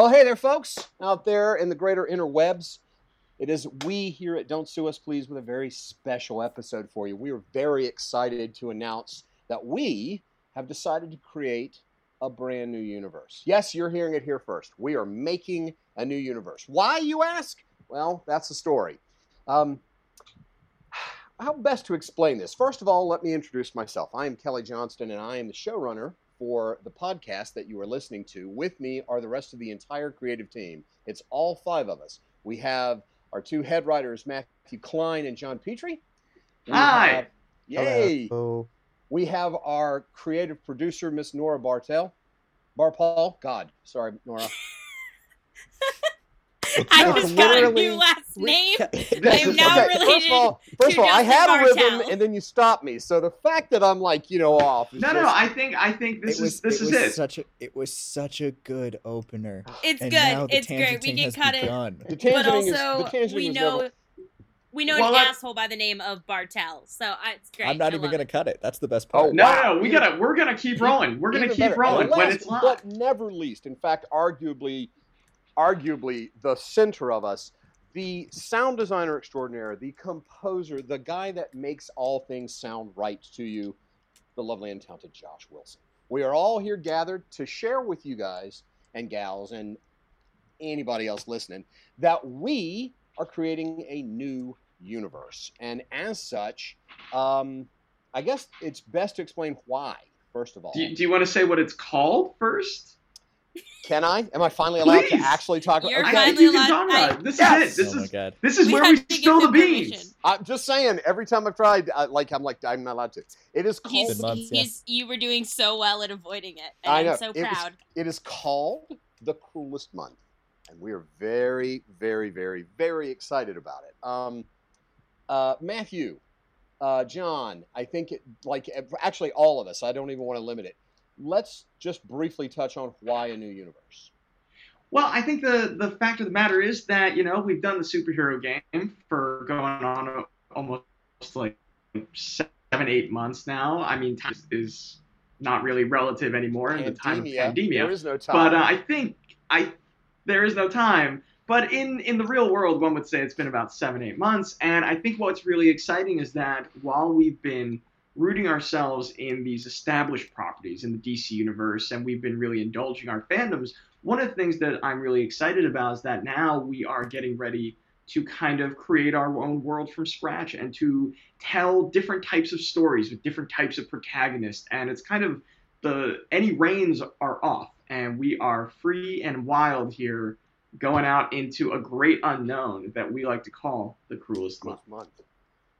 Well, hey there, folks, out there in the greater interwebs. It is we here at Don't Sue Us Please with a very special episode for you. We are very excited to announce that we have decided to create a brand new universe. Yes, you're hearing it here first. We are making a new universe. Why, you ask? Well, that's the story. Um, how best to explain this? First of all, let me introduce myself. I am Kelly Johnston, and I am the showrunner for the podcast that you are listening to. With me are the rest of the entire creative team. It's all five of us. We have our two head writers, Matthew Klein and John Petrie. We Hi. have- yay! Hello. We have our creative producer, Miss Nora Bartel. Barpaul, God, sorry, Nora. I It's just got a new last name. I'm now okay, related First of all, first to of all I Justin had a rhythm, and then you stopped me. So the fact that I'm like, you know, off. Is No, no, no. I think I think this it was, is this it is was it. Such a, it was such a good opener. It's and good. It's great. We tangenting can has cut it. begun. the But tangenting is- also, the we know never- we know Well, an that- asshole by the name of Bartel. So I, it's great. I'm not I even gonna it. cut it. That's the best Oh, part. No, Wow. no, no. We gotta we're gonna keep rolling. We're gonna Even keep better. rolling And when it's live. But never least, in fact, arguably, arguably the center of us, the sound designer extraordinaire, the composer, the guy that makes all things sound right to you, the lovely and talented Josh Wilson. We are all here gathered to share with you guys and gals and anybody else listening that we are creating a new universe. And as such, um, I guess it's best to explain why, first of all. Do you, do you want to say what it's called first? Can I? Am I finally allowed Please. to actually talk about You're I okay. finally you can allowed- talk about I- it. This Yes! is it. This oh is god. this is We where we to spill the him beans. I'm just saying, every time I've tried, I, like I'm like I'm not allowed to. It is called He's, Been months, yeah. you were doing so well at avoiding it. And I know. I'm so It was- proud. it is called the cruelest month. And we are very, very, very, very excited about it. Um uh Matthew, uh John, I think it like actually all of us, I don't even want to limit it. Let's just briefly touch on why a new universe. Well, I think the the fact of the matter is that you know we've done the superhero game for going on almost like seven eight months now. I mean, time is not really relative anymore in the time of Pandemia. pandemia. There is no time. But uh, I think I there is no time. But in in the real world, one would say it's been about seven eight months. And I think what's really exciting is that while we've been rooting ourselves in these established properties in the DC universe, and we've been really indulging our fandoms, one of the things that I'm really excited about is that now we are getting ready to kind of create our own world from scratch and to tell different types of stories with different types of protagonists. And it's kind of the any reins are off, and we are free and wild here, going out into a great unknown that we like to call the cruelest month.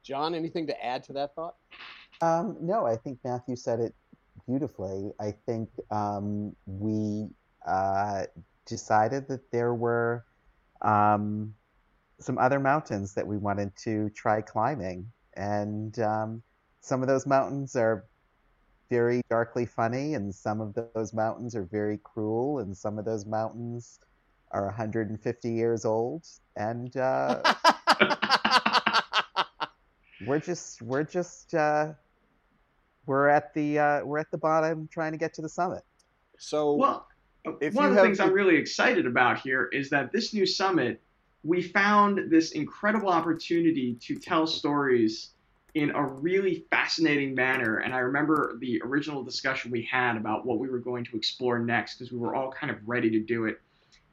John, anything to add to that thought? Um, no, I think Matthew said it beautifully. I think um, we uh, decided that there were um, some other mountains that we wanted to try climbing, and um, some of those mountains are very darkly funny, and some of those mountains are very cruel, and some of those mountains are 150 years old, and uh, we're just we're just uh, we're at the uh, we're at the bottom trying to get to the summit. so Well, If one you of the have- things I'm really excited about here is that this new summit, we found this incredible opportunity to tell stories in a really fascinating manner. And I remember the original discussion we had about what we were going to explore next because we were all kind of ready to do it.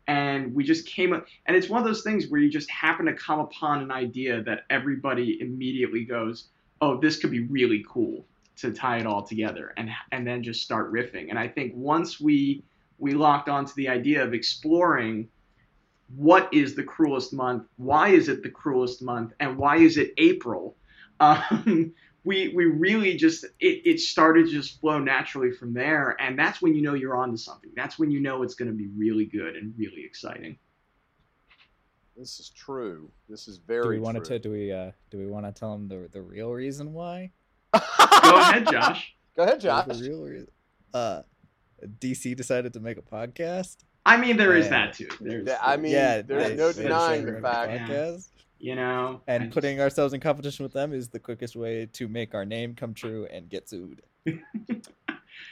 And we just came up, and it's one of those things where you just happen to come upon an idea that everybody immediately goes, "Oh, this could be really cool." To tie it all together, and and then just start riffing. And I think once we we locked onto the idea of exploring what is the cruelest month, why is it the cruelest month, and why is it April. Um, we we really just it, it started to just flow naturally from there, and that's when you know you're onto something. That's when you know it's going to be really good and really exciting. this is true. This is very Do very we want to? Do we? Uh, do we want to tell them the the real reason why? Go ahead, Josh. Go ahead, josh The Josh. real reason. Uh, DC decided to make a podcast. I mean, there is Yeah. that too. There's, I mean, yeah, there's they- no denying the to make a fact. podcast. You know, I And just- putting ourselves in competition with them is the quickest way to make our name come true and get sued.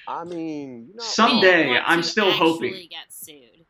I mean, you know, Some- Someday, I'm still hoping. Get sued.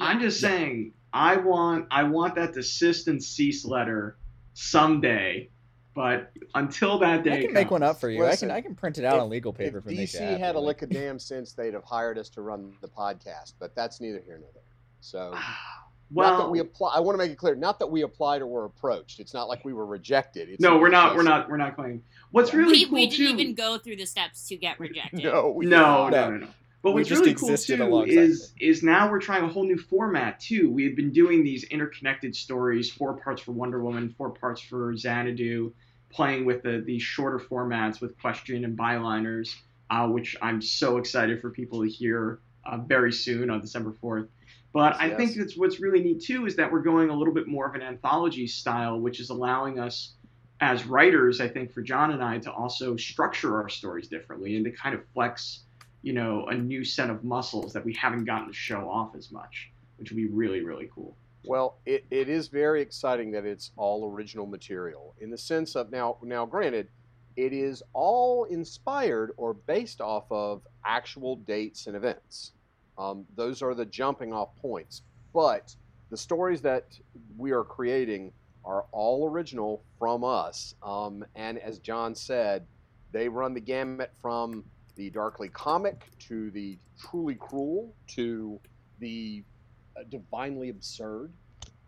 I'm just saying, I want I want that desist and cease letter someday, but until that day, I can make one up for you. Listen, I can I can print it out if- on legal paper if if, it makes you DC happy. had a lick of damn sense, they'd have hired us to run the podcast. But that's neither here nor there. So ah, not Well, that we apply. I want to make it clear. Not that we applied or were approached. It's not like we were rejected. It's no, we're not. We're not. We're not claiming. What's Yeah. really we, cool we didn't even go through the steps to get rejected. No, we no, no, no, no. But We what's just really cool existed too alongside is is now we're trying a whole new format too. We had been doing these interconnected stories, four parts for Wonder Woman, four parts for Xanadu, playing with the these shorter formats with question and byliners, uh, which I'm so excited for people to hear uh, very soon on December fourth. But I Yes. think that's what's really neat too is that we're going a little bit more of an anthology style, which is allowing us as writers, I think for John and I to also structure our stories differently and to kind of flex, you know, a new set of muscles that we haven't gotten to show off as much, which would be really, really cool. Well, it, it is very exciting that it's all original material in the sense of now. Now, granted, it is all inspired or based off of actual dates and events. Um, those are the jumping off points. But the stories that we are creating are all original from us. Um, and as John said, they run the gamut from the darkly comic to the truly cruel to the uh, divinely absurd.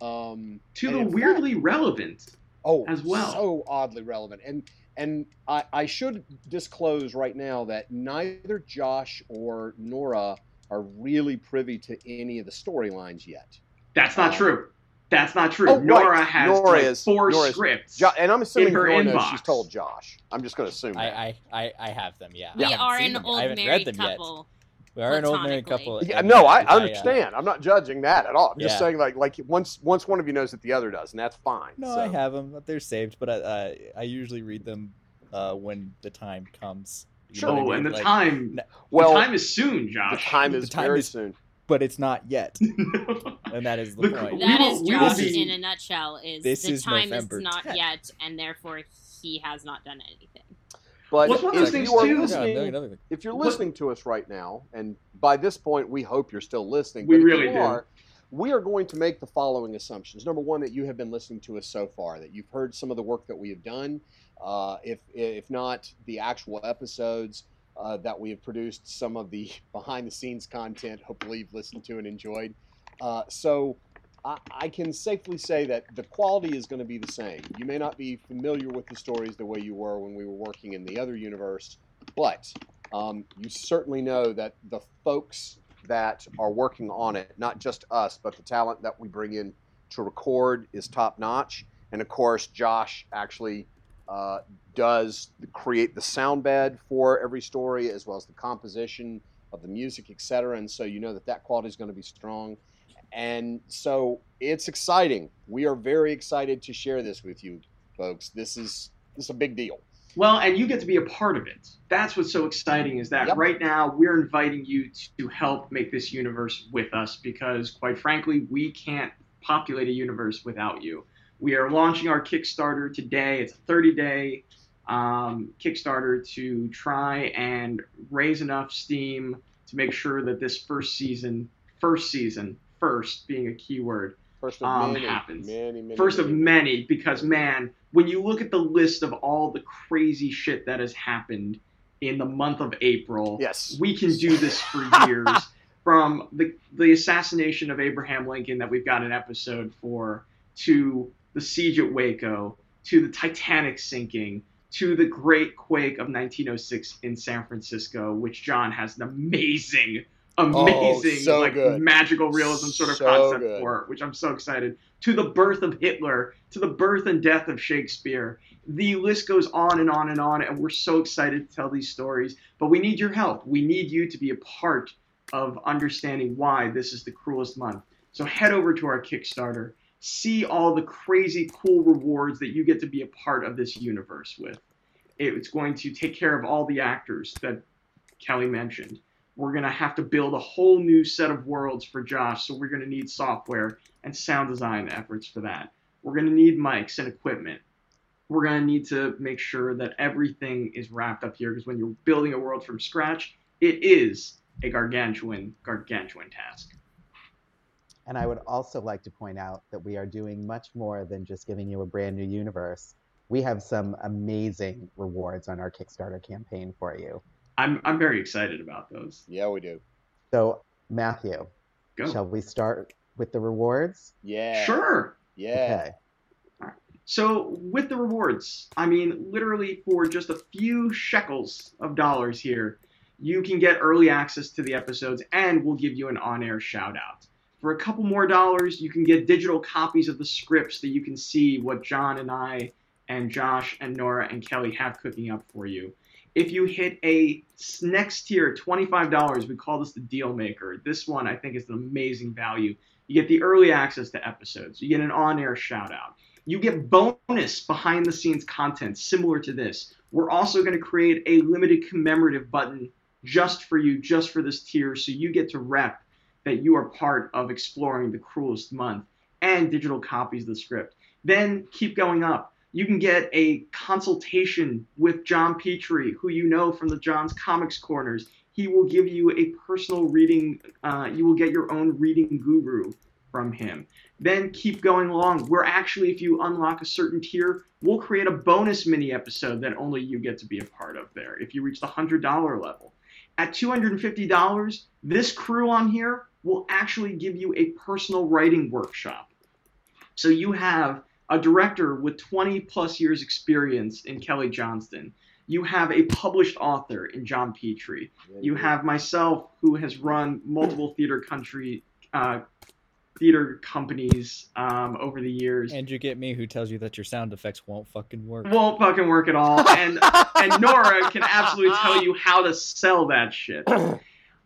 Um, To the in fact- weirdly relevant. oh, as well. so oddly relevant. And and I, I should disclose right now that neither Josh or Nora are really privy to any of the storylines yet. That's not true. That's not true. Oh, right. Nora has Nora like is- four Nora scripts. Jo- and I'm assuming In her Nora knows she's told Josh. I'm just going to assume that. I, I, I, I have them. Yeah. We I are an old married read them couple. yet. We are an old married couple. yeah, no, I, I uh, understand. I'm not judging that at all. I'm just Yeah. saying, like, like once once one of you knows that the other does, and that's fine. No, So- I have them. They're saved, but I, uh, I usually read them uh, when the time comes. You know what I oh, mean? and the Like, time. Well, the time is soon, Josh. the Josh. time The is time very is- soon. but it's not yet, and that is the, The- point. We That will- is Josh be- in a nutshell. Is This the is time November is not 10th. yet, and therefore he has not done anything. But Well, it's one of those if things, you are too- Yeah, listening, million other if you're What- listening to us right now, and by this point we hope you're still listening, We really do. are, we are going to make the following assumptions. Number one, that you have been listening to us so far, that you've heard some of the work that we have done. Uh, if if not the actual episodes uh, that we have produced, some of the behind the scenes content. Hopefully, you've listened to and enjoyed. Uh, so. I, can safely say that the quality is going to be the same. You may not be familiar with the stories the way you were when we were working in the other universe, but um, you certainly know that the folks that are working on it, not just us, but the talent that we bring in to record is top notch. And of course, Josh actually uh, does create the sound bed for every story as well as the composition of the music, etc. And so you know that that quality is going to be strong. And so it's exciting. We are very excited to share this with you, folks. This is this is a big deal. Well, and you get to be a part of it. That's what's so exciting is that Yep. right now we're inviting you to help make this universe with us because, quite frankly, we can't populate a universe without you. We are launching our Kickstarter today. It's a 30 day um, Kickstarter to try and raise enough steam to make sure that this first season, first season, first being a keyword, First of Um, many, happens. many, many, first of many, many because man when you look at the list of all the crazy shit that has happened in the month of april Yes. we can do this for years from the the assassination of abraham lincoln that we've got an episode for to the siege at waco to the titanic sinking to the great quake of 1906 in san francisco which john has an amazing oh, amazing Oh, so like good. magical realism sort of So concept good. for which I'm so excited. To the birth of Hitler, to the birth and death of Shakespeare. The list goes on and on and on, and we're so excited to tell these stories. But we need your help. We need you to be a part of understanding why this is the cruelest month. So head over to our Kickstarter, see all the crazy cool rewards that you get to be a part of this universe with. It's going to take care of all the actors that Kelly mentioned we're going to have to build a whole new set of worlds for Josh. So we're going to need software and sound design efforts for that. We're going to need mics and equipment. We're going to need to make sure that everything is wrapped up here because when you're building a world from scratch, it is a gargantuan, gargantuan task. And I would also like to point out that we are doing much more than just giving you a brand new universe. We have some amazing rewards on our Kickstarter campaign for you. I'm I'm very excited about those. Yeah, we do. So, Matthew, Go. shall we start with the rewards? Yeah. Sure. Yeah. Okay. So with the rewards, I mean, literally for just a few shekels of dollars here, you can get early access to the episodes, and we'll give you an on-air shout-out. For a couple more dollars, you can get digital copies of the scripts that you can see what John and I and Josh and Nora and Kelly have cooking up for you. If you hit a next tier, $25, we call this the deal maker. This one I think is an amazing value. You get the early access to episodes. You get an on-air shout-out. You get bonus behind the scenes content similar to this. We're also going to create a limited commemorative button just for you, just for this tier, so you get to rep that you are part of exploring the cruelest month and digital copies of the script. Then keep going up. You can get a consultation with John Petrie, who you know from the John's Comics Corners. He will give you a personal reading, uh, you will get your own reading guru from him then keep going along. We're actually, if you unlock a certain tier, we'll create a bonus mini episode that only you get to be a part of there if you reach the $100 level. At $250, this crew on here will actually give you a personal writing workshop. So you have a director with 20 plus years experience in Kelly Johnston. You have a published author in John Petrie. You have myself, who has run multiple theater country uh, theater companies um, over the years. And you get me who tells you that your sound effects won't fucking work. Won't fucking work at all. And and Nora can absolutely tell you how to sell that shit.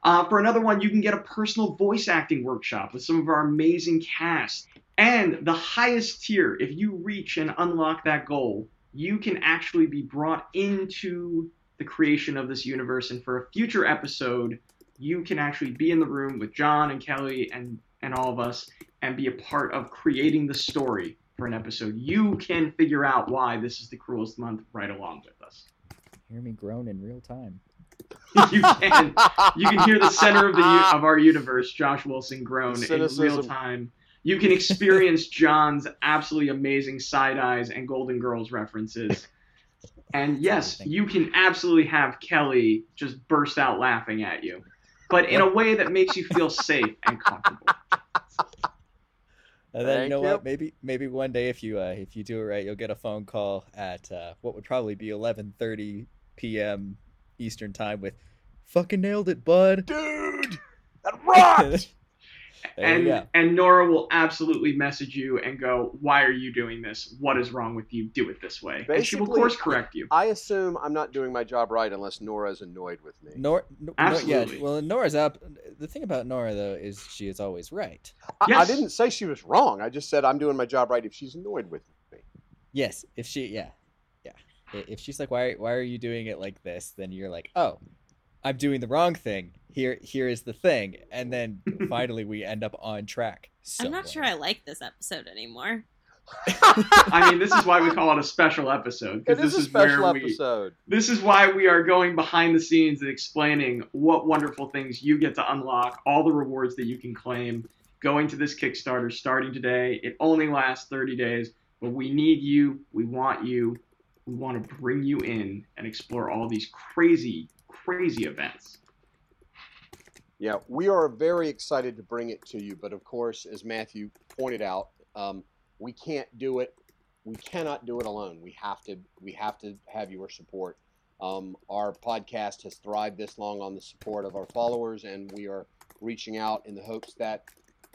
Uh, for another one, you can get a personal voice acting workshop with some of our amazing cast. And the highest tier, if you reach and unlock that goal, you can actually be brought into the creation of this universe. And for a future episode, you can actually be in the room with John and Kelly and, and all of us and be a part of creating the story for an episode. You can figure out why this is the cruelest month right along with us. Hear me groan in real time. you can you can hear the center of the of our universe, Josh Wilson, groan in real time. You can experience John's absolutely amazing side eyes and Golden Girls references. And yes, you can absolutely have Kelly just burst out laughing at you, but in a way that makes you feel safe and comfortable. And then Thank you know you. what? Maybe maybe one day if you uh, if you do it right, you'll get a phone call at uh, what would probably be 11:30 p.m. Eastern time with "fucking nailed it, bud." Dude, that rocked. and and Nora will absolutely message you and go, "Why are you doing this? What is wrong with you? Do it this way." and she will Basically- course correct you. I assume I'm not doing my job right unless Nora is annoyed with me. Nor, no, Absolutely. yeah. Well, Nora's up. The thing about Nora though is she is always right. I, I didn't say she was wrong. I just said I'm doing my job right if she's annoyed with me. Yes, if she, yeah, yeah. I- If she's like, "Why, why are you doing it like this?" Then you're like, "Oh, I'm doing the wrong thing. Here, here is the thing." And then finally, we end up on track. I'm not sure I like this episode anymore. I mean, this is why we call it a special episode because this a is where special we this is why we are going behind the scenes and explaining what wonderful things you get to unlock, all the rewards that you can claim going to this Kickstarter starting today. It only lasts 30 days, but we need you, we want you, we want to bring you in and explore all these crazy, crazy events. Yeah, we are very excited to bring it to you, but of course, as Matthew pointed out, um, we can't do it. We cannot do it alone. We have to. We have to have your support. Um, our podcast has thrived this long on the support of our followers, and we are reaching out in the hopes that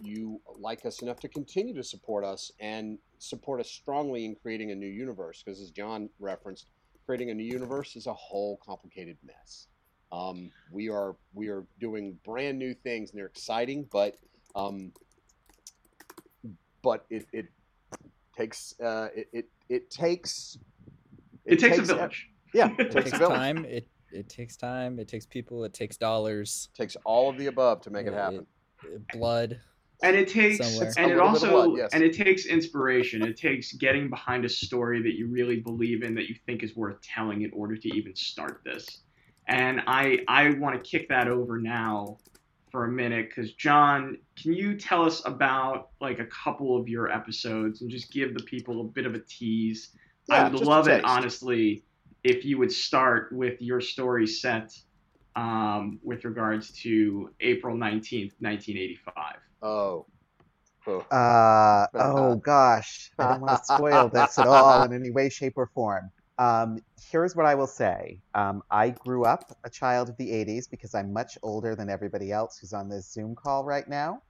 you like us enough to continue to support us and support us strongly in creating a new universe. Because as John referenced, creating a new universe is a whole complicated mess. Um, we are we are doing brand new things and they're exciting, but um, but it, it takes uh, it, it it takes It, takes, a village. Yeah, it It takes takes a village. time. It it takes time. It takes people. It takes dollars. It takes all of the above to make it Yeah, happen. it- blood. And it takes Somewhere. and it little bit of also blood, yes. and it takes inspiration it takes getting behind a story that you really believe in that you think is worth telling in order to even start this and i i want to kick that over now for a minute because John, can you tell us about like a couple of your episodes and just give the people a bit of a tease? I would love it honestly if you would start with your story set um, with regards to April nineteenth, nineteen eighty-five. Oh. Oh. Uh, oh gosh, I don't want to spoil this at all in any way, shape, or form. Um, here's what I will say. Um, I grew up a child of the 80s because I'm much older than everybody else who's on this Zoom call right now.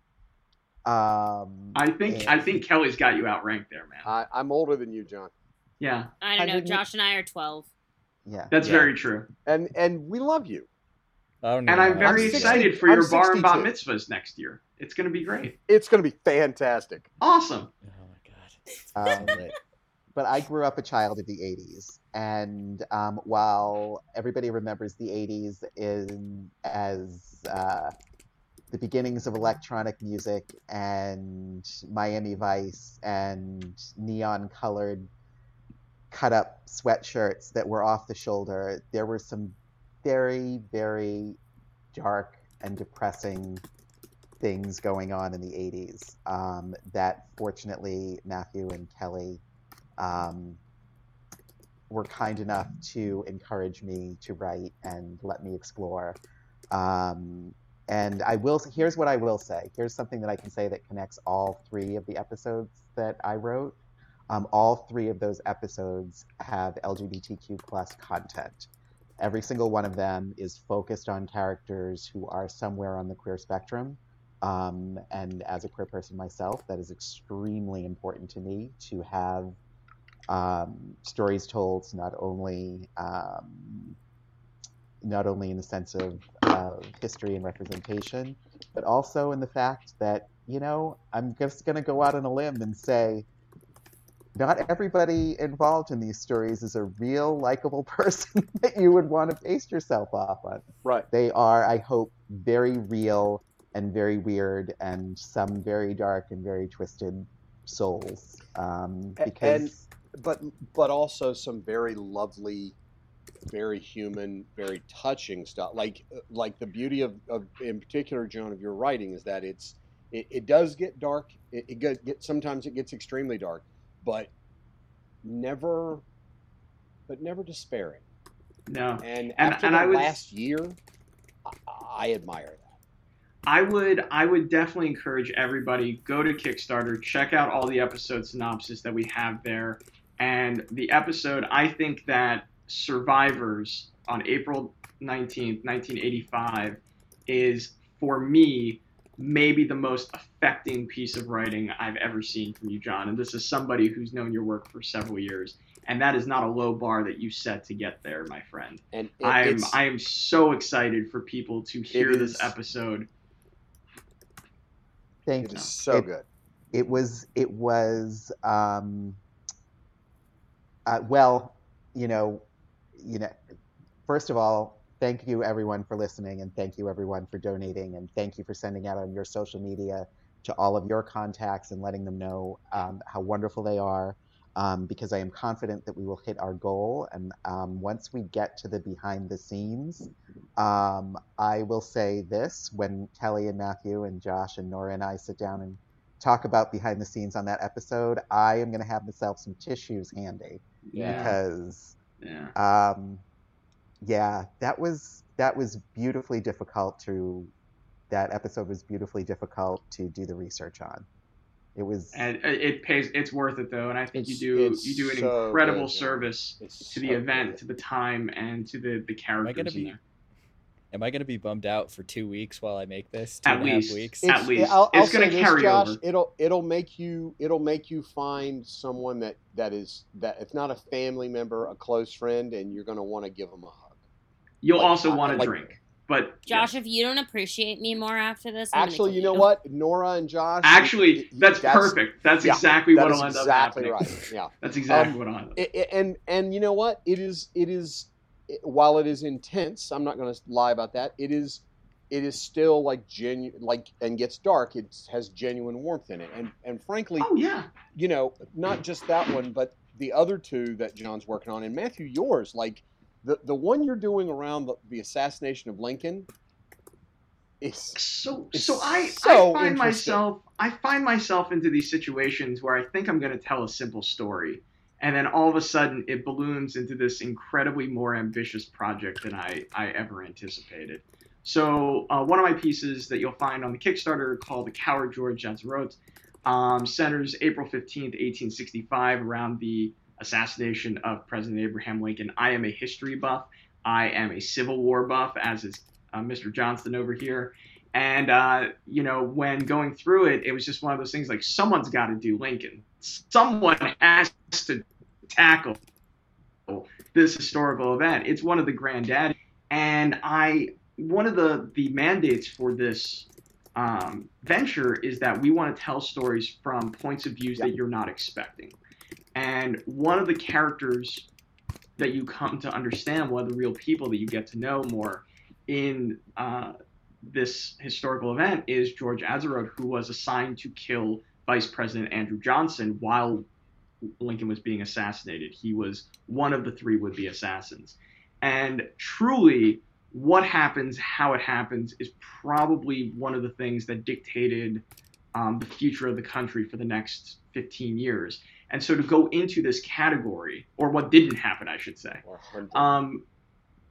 Um, I think and- I think Kelly's got you outranked there, man. I, I'm older than you, John. Yeah, I I don't know. didn't- Josh and I are 12. Yeah. that's Yeah. very true. And and we love you. I don't And I'm know. very 60 excited for I'm your bar and bat mitzvahs next year. It's going to be great. It's going to be fantastic. Awesome. Oh my god. Um, but I grew up a child of the 80s. And um, while everybody remembers the 80s in, as uh, the beginnings of electronic music and Miami Vice and neon colored cut up sweatshirts that were off the shoulder, there were some very, very dark and depressing things going on in the 80s um, that fortunately Matthew and Kelly um, were kind enough to encourage me to write and let me explore. Um, and I will. Here's what I will say. Here's something that I can say that connects all three of the episodes that I wrote. Um, all three of those episodes have LGBTQ plus content. Every single one of them is focused on characters who are somewhere on the queer spectrum. Um, and as a queer person myself, that is extremely important to me to have um, stories told not only um, not only in the sense of, of history and representation, but also in the fact that you know I'm just going to go out on a limb and say not everybody involved in these stories is a real likable person that you would want to base yourself off on. Right. They are, I hope, very real and very weird, and some very dark and very twisted souls. Um, because and- But but also some very lovely, very human, very touching stuff. Like like the beauty of, of in particular, Joan, of your writing is that it's it, it does get dark. It, it get, get sometimes it gets extremely dark, but never but never despairing. No. And, And- after and the I would- last year, I, I admire that. I would I would definitely encourage everybody go to Kickstarter, check out all the episode synopsis that we have there, and the episode I think that Survivors on April nineteenth, nineteen eighty five, is for me maybe the most affecting piece of writing I've ever seen from you, John. And this is somebody who's known your work for several years, and that is not a low bar that you set to get there, my friend. And it, I am I am so excited for people to hear this is- episode. Thank it you. is so It- good. it was it was um uh, well you know you know first of all thank you everyone for listening and thank you everyone for donating and thank you for sending out on your social media to all of your contacts and letting them know um, how wonderful they are um, because i am confident that we will hit our goal and um, once we get to the behind the scenes um, i will say this when kelly and matthew and josh and nora and i sit down and talk about behind the scenes on that episode, I am going to have myself some tissues handy Yeah. because, Yeah. um, yeah, that was that was beautifully difficult to. That episode was beautifully difficult to do the research on. It was. And it it pays. It's worth it though, and I think you do you do an so incredible good, service It's to the event, good. to the time, and to the the characters gonna in be- there. Am I gonna be bummed out for two weeks while I make this? Two At and a half least. weeks. At It's- least. I'll, I'll It's gonna say this, carry Josh, over. It'll it'll make you it'll make you find someone that that is that if not a family member, a close friend, and you're going to want to give them a hug. You'll Like, also want to like- drink, but Josh, yes. if you don't appreciate me more after this, I'm Actually, you know what, Nora and Josh. actually, it- it- that's, perfect. That's yeah, exactly That what'll is end up happening. right. Yeah. That's exactly Um, what on. I- I- and and you know what it is it is it- while it is intense i'm not going to lie about that it is it is still like genuine like and gets dark it has genuine warmth in it and and frankly Oh yeah. you know not just that one but the other two that john's working on and matthew yours like the the one you're doing around the, the assassination of lincoln is So It's so I, so I find myself I find myself into these situations where I think I'm going to tell a simple story, and then all of a sudden it balloons into this incredibly more ambitious project than I I ever anticipated. So uh, one of my pieces that you'll find on the Kickstarter called "The Coward George Atzerodt" um, centers April 15th, 1865, around the assassination of President Abraham Lincoln. I am a history buff. I am a Civil War buff, as is uh, Mr. Johnston over here. And uh, you know, when going through it, it was just one of those things like someone's got to do Lincoln. Someone has to tackle this historical event. It's one of the granddad, and I one of the the mandates for this um, venture is that we want to tell stories from points of views that you're not expecting. And one of the characters that you come to understand, one of the real people that you get to know more in uh, this historical event is George Atzerodt, who was assigned to kill Vice President Andrew Johnson while Lincoln was being assassinated. He was one of the three would be assassins. And truly, what happens, how it happens, is probably one of the things that dictated um, the future of the country for the next 15 years. And so to go into this category, or what didn't happen, I should say, um,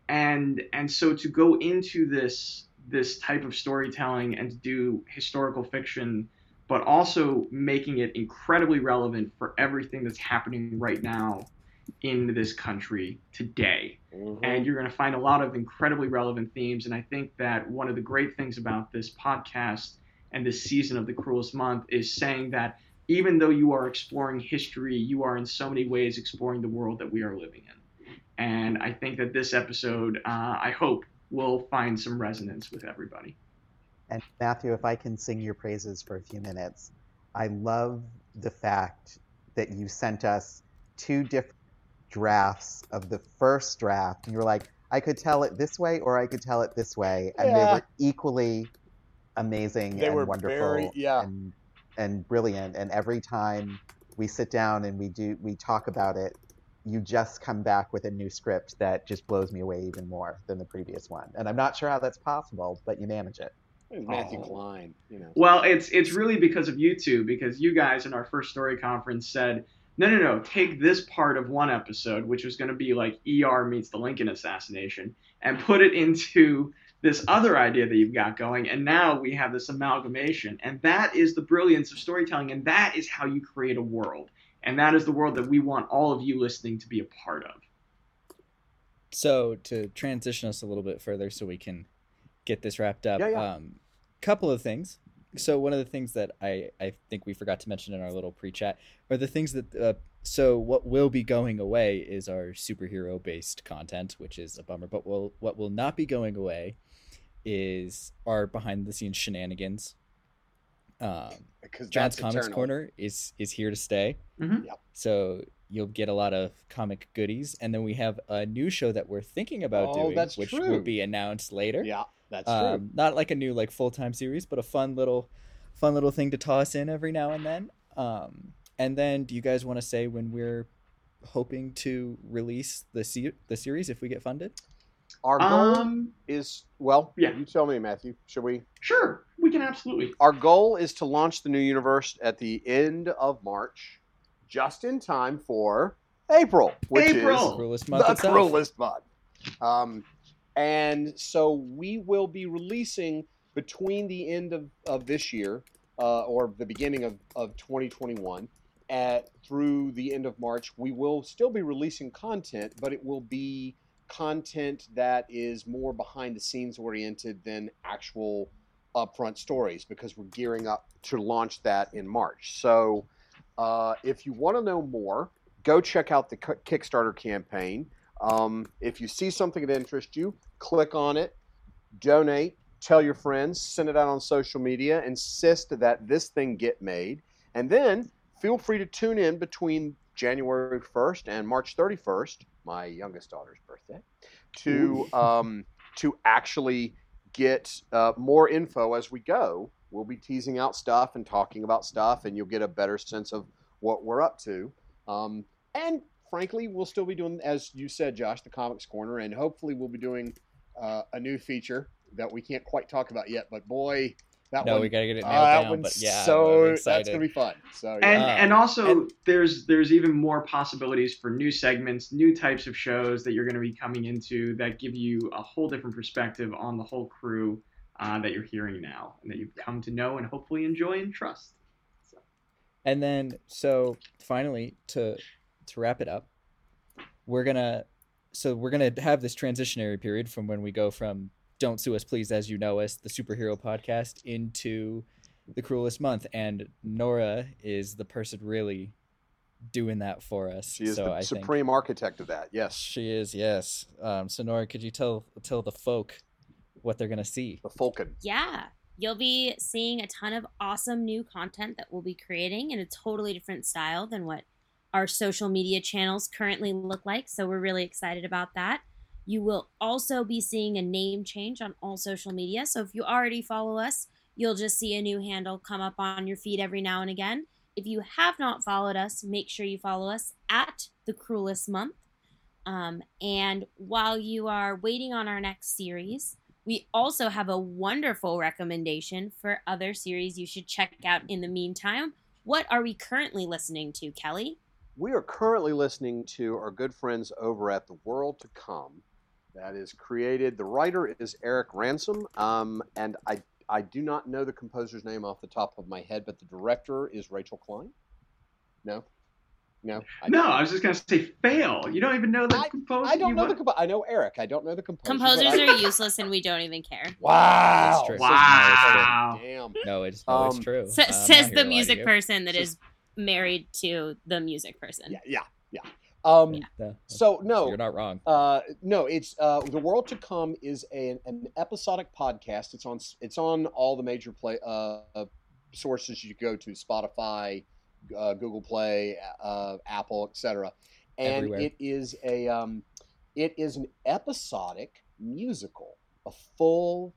and and so to go into this this type of storytelling and to do historical fiction, but also making it incredibly relevant for everything that's happening right now in this country today. Mhm. And you're going to find a lot of incredibly relevant themes. And I think that one of the great things about this podcast and this season of The Cruelest Month is saying that even though you are exploring history, you are in so many ways exploring the world that we are living in. And I think that this episode, uh, I hope, will find some resonance with everybody. And Matthew, if I can sing your praises for a few minutes, I love the fact that you sent us two different drafts of the first draft, and you were like, I could tell it this way or I could tell it this way, and they were equally amazing They and were wonderful very- yeah. and and brilliant. And every time we sit down and we do we talk about it, you just come back with a new script that just blows me away even more than the previous one. And I'm not sure how that's possible, but you manage it. Matthew Oh. Klein, you know. Well, it's it's really because of you two, because you guys in our first story conference said, no, no, no, take this part of one episode, which was going to be like ER meets the Lincoln assassination, and put it into this other idea that you've got going, and now we have this amalgamation, and that is the brilliance of storytelling, and that is how you create a world, and that is the world that we want all of you listening to be a part of. So to transition us a little bit further, so we can get this wrapped up. Yeah, yeah. Um, couple of things. So one of the things that I I think we forgot to mention in our little pre-chat are the things that. Uh, so what will be going away is our superhero based content, which is a bummer. But will what will not be going away is our behind the scenes shenanigans. Um, Because John's Comics eternal. Corner is is here to stay. Mhm. Yep. So you'll get a lot of comic goodies, and then we have a new show that we're thinking about Oh, doing, that's which true. will be announced later. Yeah, that's true. Um, not like a new like full time series, but a fun little, fun little thing to toss in every now and then. Um, and then, do you guys want to say when we're hoping to release the se- the series if we get funded? Our goal Um, is well. yeah. You tell me, Matthew. Should we? sure, we can absolutely. Our goal is to launch the new universe at the end of March, just in time for April, which April! is Cruelest month the itself. cruelest month. Um, and so we will be releasing between the end of, of this year uh, or the beginning of, of 2021 at through the end of March. We will still be releasing content, but it will be content that is more behind the scenes oriented than actual upfront stories because we're gearing up to launch that in March. So uh, if you want to know more, go check out the Kickstarter campaign. Um, if you see something that interests you, click on it, donate, tell your friends, send it out on social media, insist that this thing get made, and then feel free to tune in between January 1st and March 31st, my youngest daughter's to um, to actually get uh, more info as we go. We'll be teasing out stuff and talking about stuff, and you'll get a better sense of what we're up to. Um, and frankly, we'll still be doing, as you said, Josh, the Comics Corner, and hopefully we'll be doing uh, a new feature that we can't quite talk about yet. But boy, that no, one, we gotta get it uh, nailed that down. one's But yeah, so I'm that's gonna be fun. So and. Uh, and also and- there's there's even more possibilities for new segments new types of shows that you're going to be coming into that give you a whole different perspective on the whole crew uh, that you're hearing now and that you've come to know and hopefully enjoy and trust And then so finally to to wrap it up, we're gonna so we're gonna have this transitionary period from when we go from Don't Sue Us Please As You Know Us, the superhero podcast, into the cruelest month. And Nora is the person really doing that for us. she is so the I think supreme architect of that. Yes, she is, yes. Um so Nora, could you tell tell the folk what they're gonna see? the Falcon. Yeah. You'll be seeing a ton of awesome new content that we'll be creating in a totally different style than what our social media channels currently look like. So we're really excited about that. You will also be seeing a name change on all social media. So if you already follow us, you'll just see a new handle come up on your feed every now and again. If you have not followed us, make sure you follow us at the cruelest month. Um, and while you are waiting on our next series, we also have a wonderful recommendation for other series you should check out in the meantime. What are we currently listening to, Kelly? We are currently listening to our good friends over at The World to Come. That is created. The writer is Eric Ransom, um, and I I do not know the composer's name off the top of my head, but the director is Rachel Klein. No, no, I no i was just going to say fail you don't even know the composer I don't know want- the composer. I know Eric. I don't know the composer. but Composers I- are useless and we don't even care. Wow! That's true. Wow. Damn. No, it's no, it's Um, true. Sa- I'm says the to lie to music person that Just- is married to the music person. Yeah, yeah, yeah. Um, Yeah. So no, you're not wrong. Uh, no, it's uh, the world to come is a, an episodic podcast. It's on it's on all the major play uh, uh, sources you go to: Spotify, uh, Google Play, uh, Apple, etc. And Everywhere. it is a um, it is an episodic musical, a full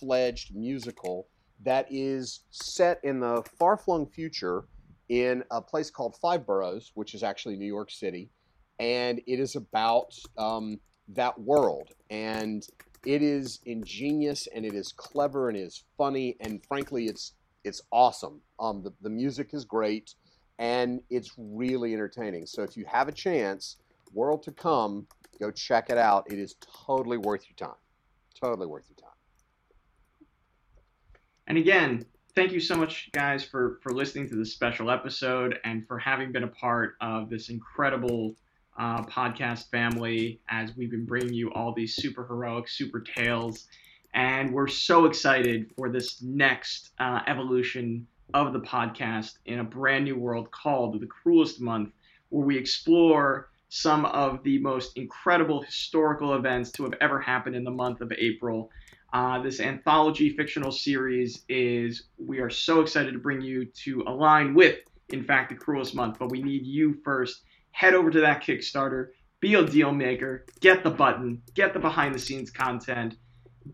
fledged musical that is set in the far flung future in a place called Five Boroughs, which is actually New York City and it is about um, that world. And it is ingenious and it is clever and it is funny and frankly it's it's awesome. Um, the, the music is great and it's really entertaining. So if you have a chance world to come go check it out. It is totally worth your time. Totally worth your time. And again, thank you so much, guys, for for listening to this special episode and for having been a part of this incredible uh, podcast family as we've been bringing you all these super heroic, super tales. And we're so excited for this next uh, evolution of the podcast in a brand new world called The Cruelest Month, where we explore some of the most incredible historical events to have ever happened in the month of April. Uh, this anthology fictional series is, we are so excited to bring you to align with, in fact, the cruelest month. But we need you first. Head over to that Kickstarter, be a deal maker, get the button, get the behind the scenes content,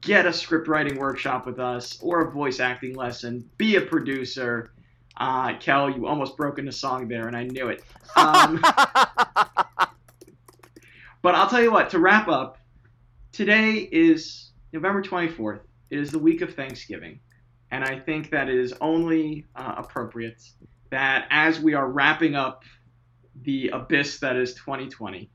get a script writing workshop with us or a voice acting lesson, be a producer. Uh, Kel, you almost broke into song there, and I knew it. Um, but I'll tell you what, to wrap up, today is November 24th. It is the week of Thanksgiving. And I think that it is only uh, appropriate that as we are wrapping up the abyss that is 2020,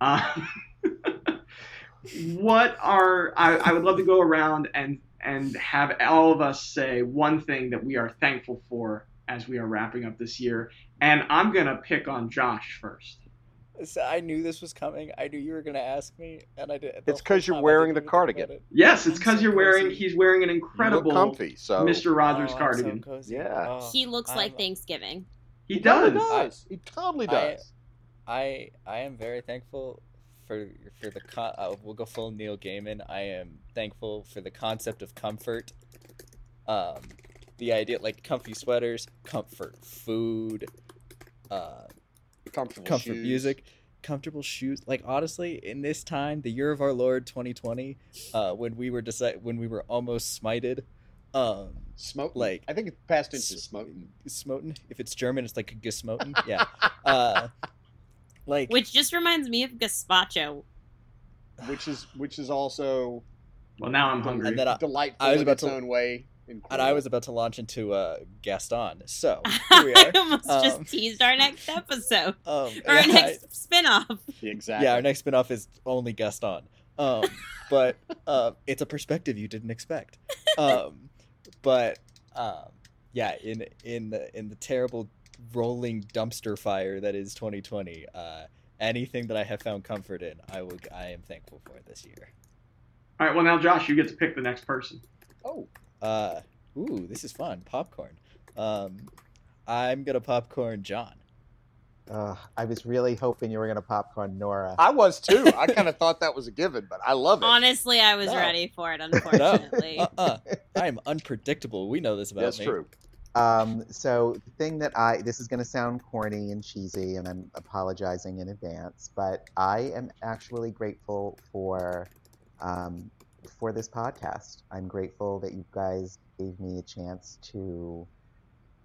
uh, what are, I, I would love to go around and, and have all of us say one thing that we are thankful for as we are wrapping up this year. And I'm going to pick on Josh first. So I knew this was coming. I knew you were gonna ask me, and I did. It's because you're wearing the cardigan. it. Yes, it's because so you're wearing. cozy. He's wearing an incredible comfy so Mr. Rogers Oh, I'm so cardigan. Yeah. Oh, He looks like I'm- Thanksgiving. He totally does. does he totally I- does I I am very thankful for for the con- uh, we'll go full Neil Gaiman. I am thankful for the concept of comfort. Um, the idea like comfy sweaters, comfort food, uh, comfortable comfort shoes. music, comfortable shoes. Like honestly, in this time, the year of our Lord 2020, uh, when we were decide when we were almost smited, um, Smoking. Like- I think it's past tense S- is smoking. smoten. If it's German, it's like gesmoten. Yeah. Uh, like Which just reminds me of gazpacho. which is which is also Well, now I'm hungry. And then I, Delightful I was in about its to- own way. and I was about to launch into uh, Gaston. So here we I are. almost Um, just teased our next episode Um, or our I- next spin-off. exactly. yeah, our next spinoff is only Gaston. Um, but uh, it's a perspective you didn't expect. Um, but um, yeah, in in the in the terrible rolling dumpster fire that is 2020, uh, anything that I have found comfort in, I will I am thankful for this year. All right. Well, now Josh, you get to pick the next person. Oh, Uh, ooh, this is fun. Popcorn. Um, I'm gonna popcorn John. Uh, I was really hoping you were going to popcorn Nora. I was too. I kind of thought that was a given, but I love it. Honestly, I was No. ready for it. Unfortunately, Uh-uh. I am unpredictable. We know this about That's me. That's true. Um, so the thing that I this is going to sound corny and cheesy, and I'm apologizing in advance, but I am actually grateful for um, for this podcast. I'm grateful that you guys gave me a chance to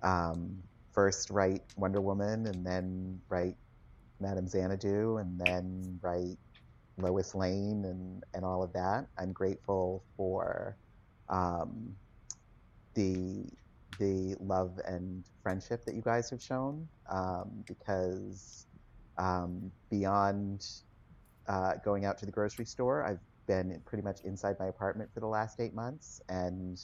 um, first write Wonder Woman, and then write Madame Xanadu, and then write Lois Lane, and and all of that. I'm grateful for um, the the love and friendship that you guys have shown um, because um, beyond uh, going out to the grocery store, I've been pretty much inside my apartment for the last eight months. And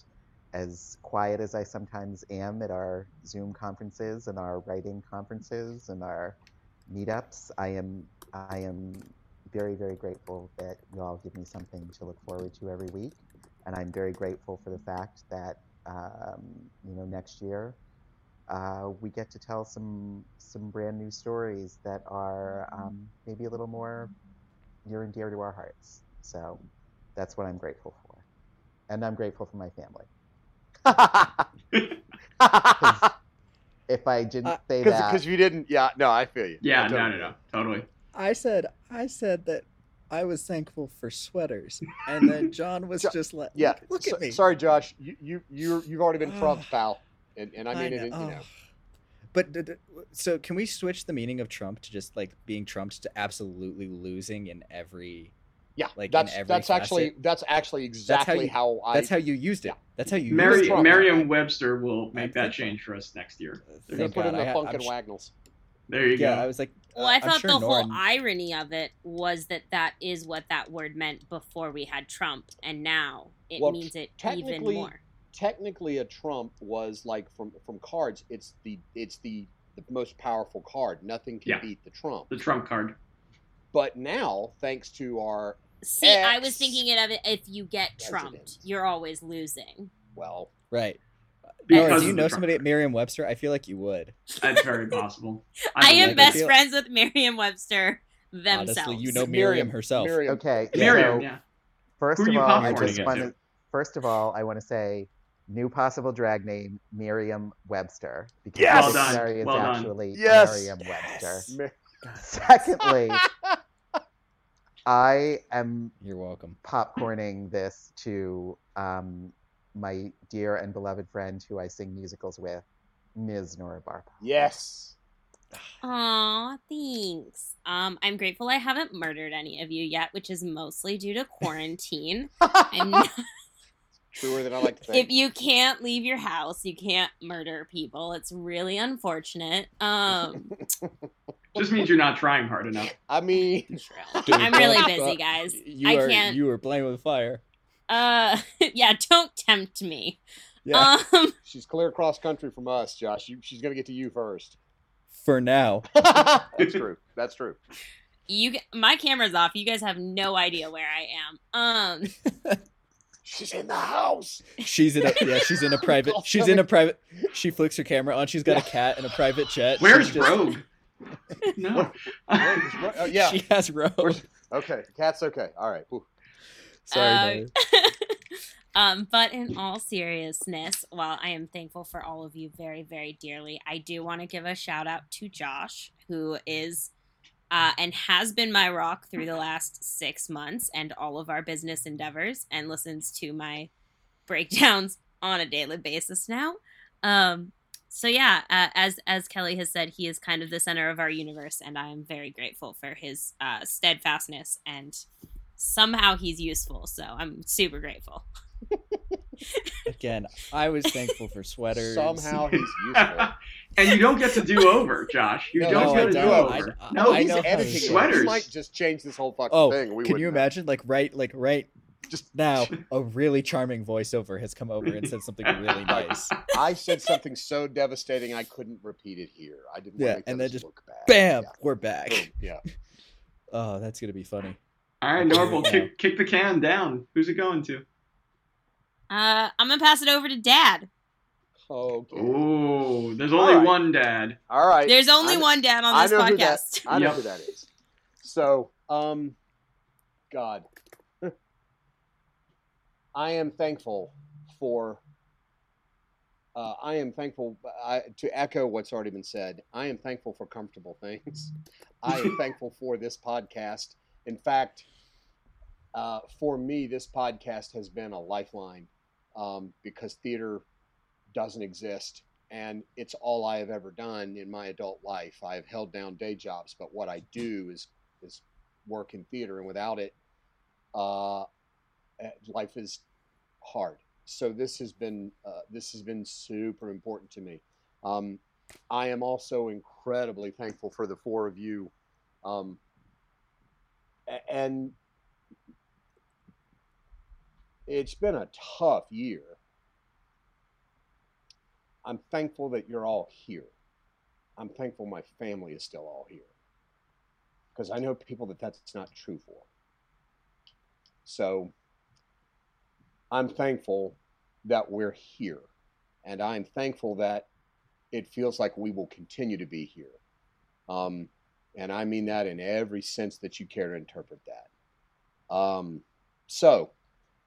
as quiet as I sometimes am at our Zoom conferences and our writing conferences and our meetups, I am I am very very grateful that you all give me something to look forward to every week, and I'm very grateful for the fact that um, you know next year uh, we get to tell some some brand new stories that are um, maybe a little more near and dear to our hearts. So that's what I'm grateful for, and I'm grateful for my family. 'Cause if I didn't Uh, say that, Because you didn't. Yeah, no, I feel you. Yeah. I No. totally No. No. Totally. I said I said that I was thankful for sweaters, and then John was Jo- just like, Yeah. look so- at me. Sorry, Josh. You you you you've already been trumped, Ah. pal. And and I mean it. You know. But d- d- so can we switch the meaning of Trump to just like being trumped to absolutely losing in every? Yeah. Like, in that's every that's actually facet. that's actually exactly you- how, I. That's how you used it. yeah. That's how you Mary- used it. Merriam-Webster will make that change for us next year. They're gonna Thank put in the I funk I'm and sh- Wagnalls. There you Yeah, go. I was like, well, uh, I I'm thought sure the Nora- whole irony of it was that that is what that word meant before we had Trump, and now it Well, means it even more. Technically, a trump was like from from cards. It's the it's the the most powerful card. Nothing can Yeah. beat the trump. the Trump card. But now, thanks to our See, I was thinking it of it if you get president. trumped, you're always losing. well, right. Uh, because do you know Trump somebody at card. Merriam-Webster? I feel like you would. That's very possible. I, believe am it. Best feel- friends with Merriam-Webster themselves. Honestly, you know Miriam, Miriam herself. Miriam. okay, Miriam, so yeah. First of all, I just want to? to. First of all, I want to say new possible drag name Miriam Webster because Yes! Well done, dictionary is well done. actually Yes! Merriam Webster. Mer- Secondly, I am You're welcome. popcorning this to um, my dear and beloved friend who I sing musicals with, Ms. Nora Barpa. yes. Aw, thanks. Um, I'm grateful I haven't murdered any of you yet, which is mostly due to quarantine. I'm not, Truer than I like to think. if you can't leave your house, you can't murder people. It's really unfortunate. Um, Just means you're not trying hard enough. I mean, I'm really busy, guys. You I are can't. you are playing with fire. Uh, yeah, don't tempt me. Yeah. Um, she's clear across country from us, Josh. You, she's gonna get to you first. For now. That's true. That's true. you, my camera's off. You guys have no idea where I am. Um, She's in the house. She's in a yeah, she's in a private she's in a private she flicks her camera on, she's got a cat and a private jet. Where's She's just- Rogue? no. Wait, is Ro- oh, yeah. She has rogue. Where's- Okay. Cat's okay. All right. Whew. Sorry. Uh, um, but in all seriousness, while I am thankful for all of you very, very dearly, I do want to give a shout out to Josh, who is uh, and has been my rock through the last six months and all of our business endeavors, and listens to my breakdowns on a daily basis now. Um, so yeah, uh, as as Kelly has said, he is kind of the center of our universe, and I am very grateful for his uh, steadfastness and somehow he's useful. So I'm super grateful. Again, I was thankful for sweaters. Somehow he's useful. and you don't get to do over, Josh. You No, don't no, get I to do over. I- no, I he's know editing he sweaters. He might just change this whole fucking Oh, thing. We can you wouldn't know. imagine? Like right, like right Just now, a really charming voiceover has come over and said something really nice. I said something so devastating I couldn't repeat it here. I didn't Yeah, want to make and then just look bad. Bam, Yeah. we're back. Boom. Yeah. Oh, that's gonna be funny. All right, Norval, Yeah. kick, kick the can down. Who's it going to? Uh, I'm gonna pass it over to Dad. Okay. Oh, there's only right. one dad. All right. There's only I one Dad on I this know who that- podcast. I know Yep. who that is. So, um, God, I am thankful for. Uh, I am thankful I, to echo what's already been said. I am thankful for comfortable things. I am thankful for this podcast. In fact, uh, for me, this podcast has been a lifeline um, because theater doesn't exist and it's all I have ever done in my adult life. I have held down day jobs, but what I do is is work in theater, and without it, uh, eh, life is hard. So this has been uh, this has been super important to me. Um, I am also incredibly thankful for the four of you, um, and it's been a tough year. I'm thankful that you're all here. I'm thankful my family is still all here. Because I know people that that's not true for. So I'm thankful that we're here. And I'm thankful that it feels like we will continue to be here. Um, and I mean that in every sense that you care to interpret that. Um, so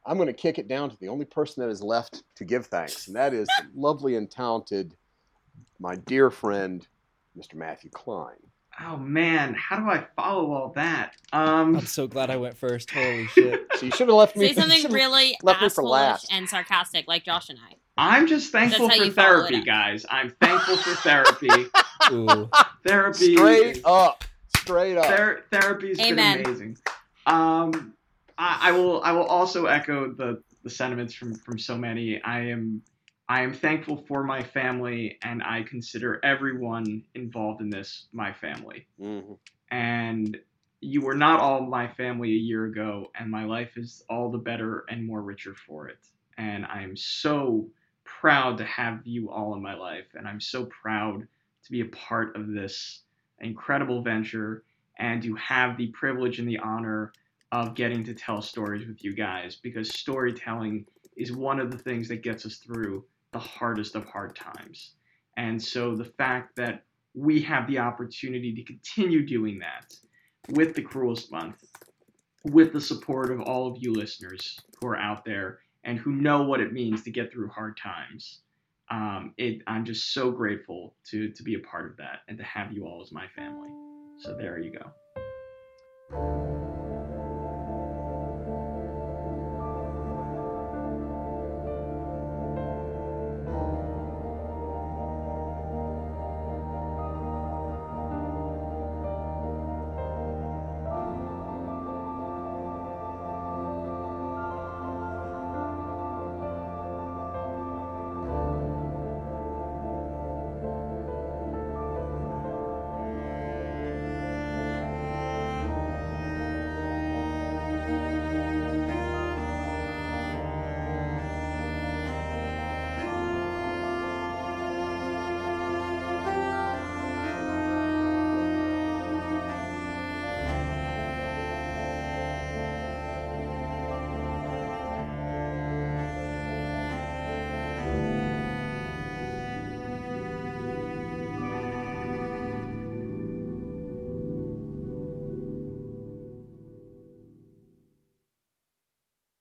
I'm going to kick it down to the only person that is left to give thanks, and that is lovely and talented, my dear friend, Mr. Matthew Klein. Oh man, how do I follow all that? Um, I'm so glad I went first. Holy shit! So you should have left me. Say something really left me for assholeish last. and sarcastic, like Josh and I. I'm just thankful for you follow it therapy, guys. I'm thankful for therapy. Ooh, therapy. Straight up, straight up. Ther- therapy's Amen. been amazing. Um, I, I will. I will also echo the the sentiments from from so many. I am. I am thankful for my family, and I consider everyone involved in this my family. Mhm. And you were not all my family a year ago, and my life is all the better and more richer for it. And I am so proud to have you all in my life, and I'm so proud to be a part of this incredible venture and to have the privilege and the honor of getting to tell stories with you guys because storytelling is one of the things that gets us through the hardest of hard times. And so the fact that we have the opportunity to continue doing that with the Cruelest Month, with the support of all of you listeners who are out there and who know what it means to get through hard times. Um, it, I'm just so grateful to, to be a part of that and to have you all as my family. So there you go.